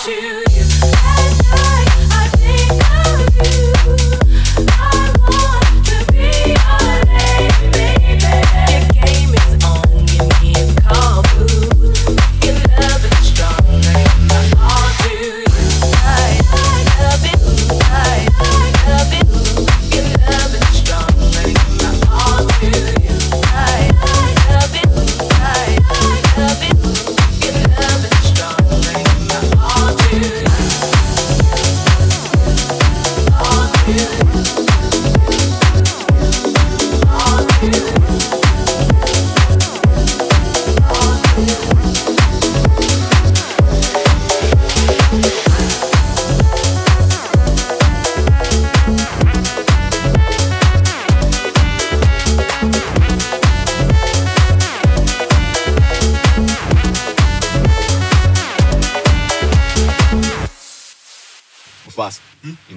to you. At night, I think of you. I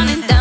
down and down.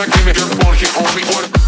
I give it your body for me.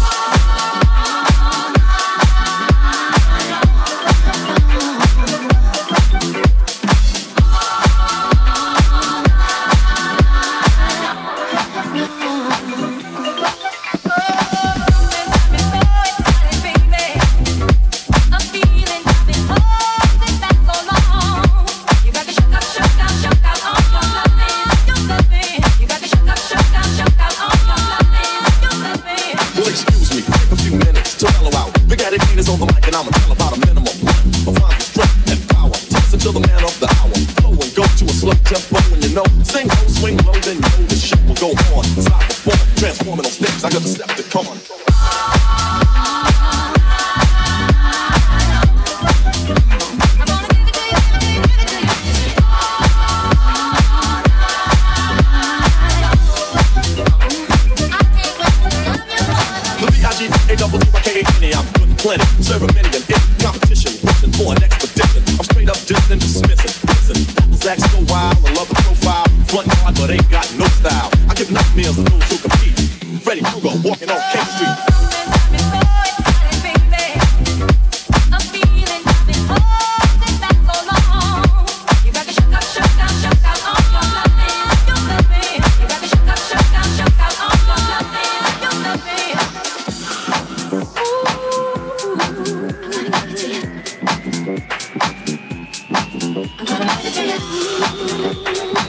I'm gonna love it to you.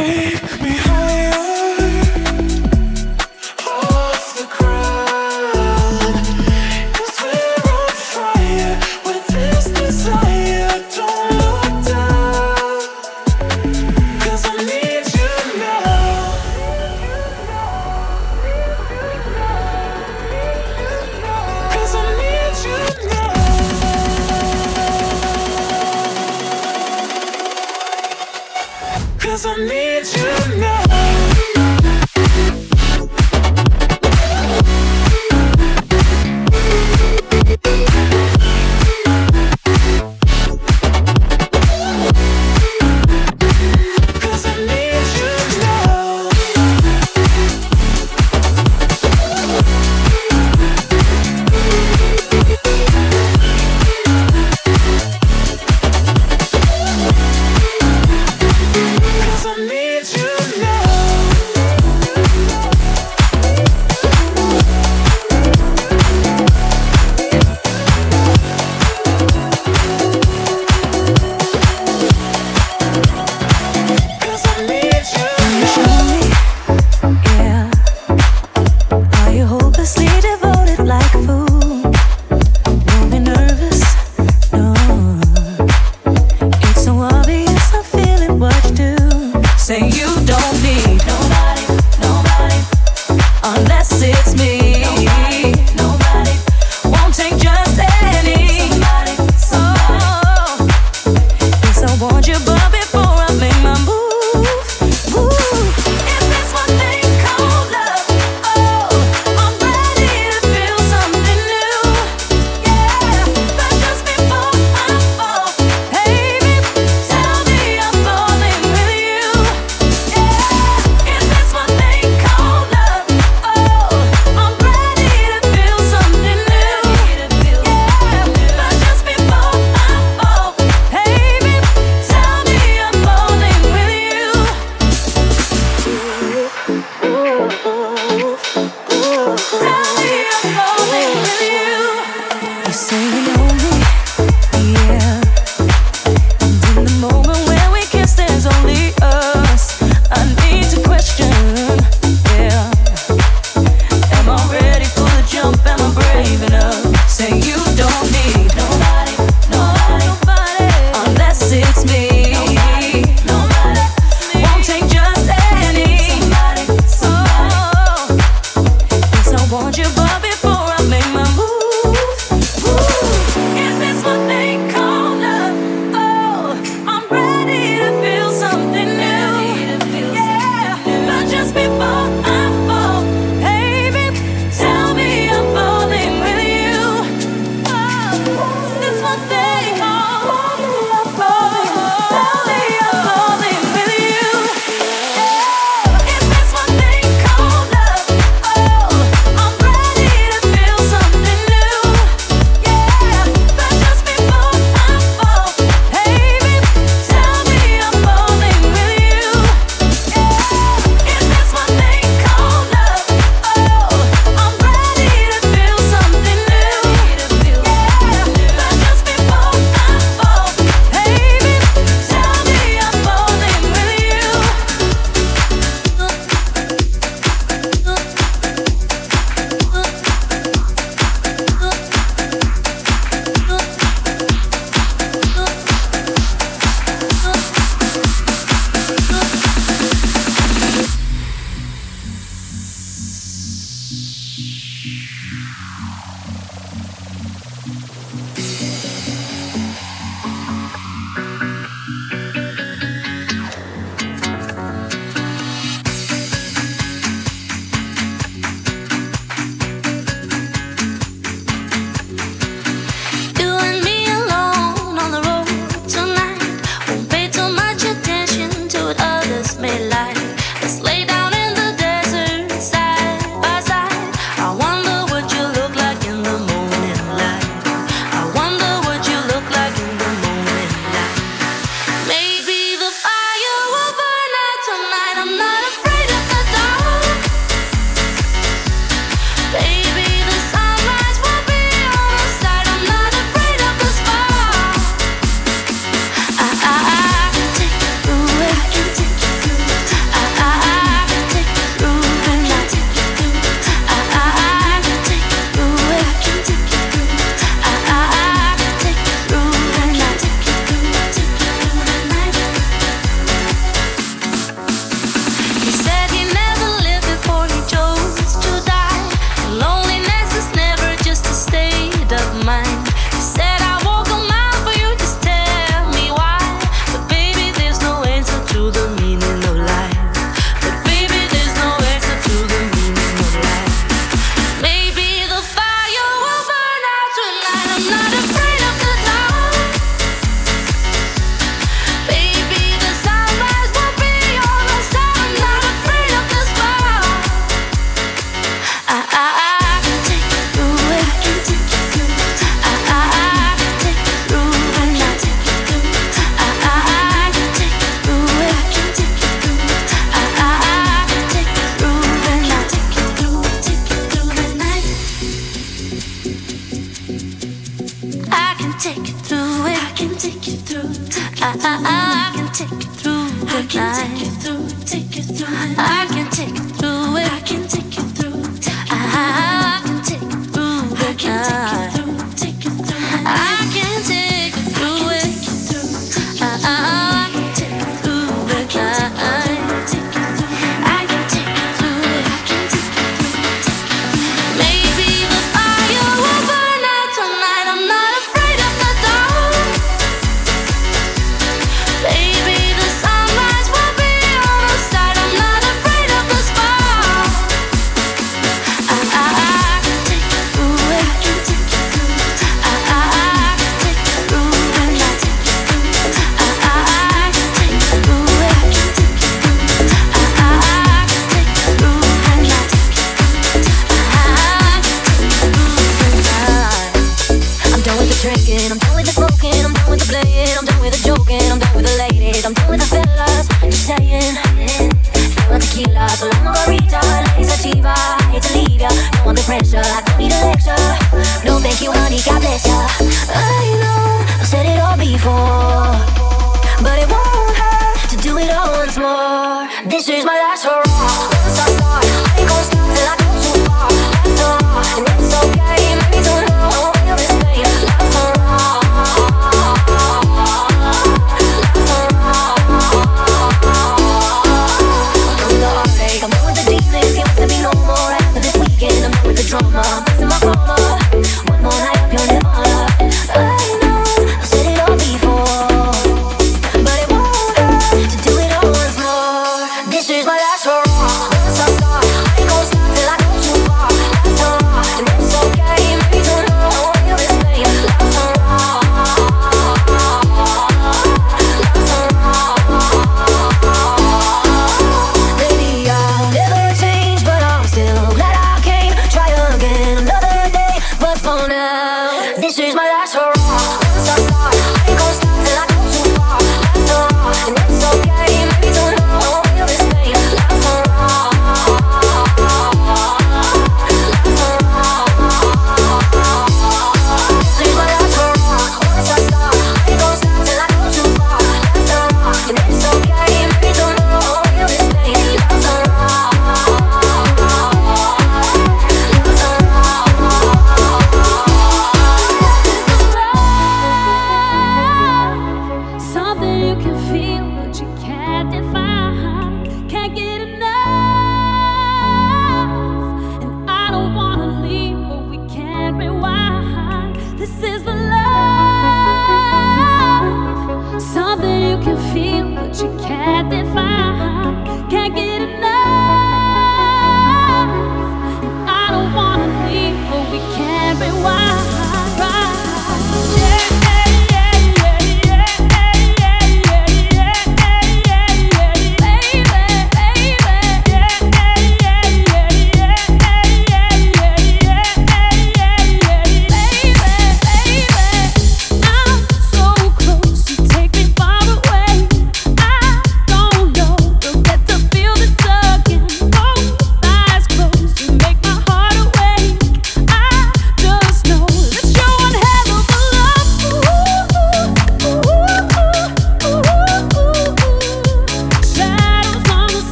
Hey!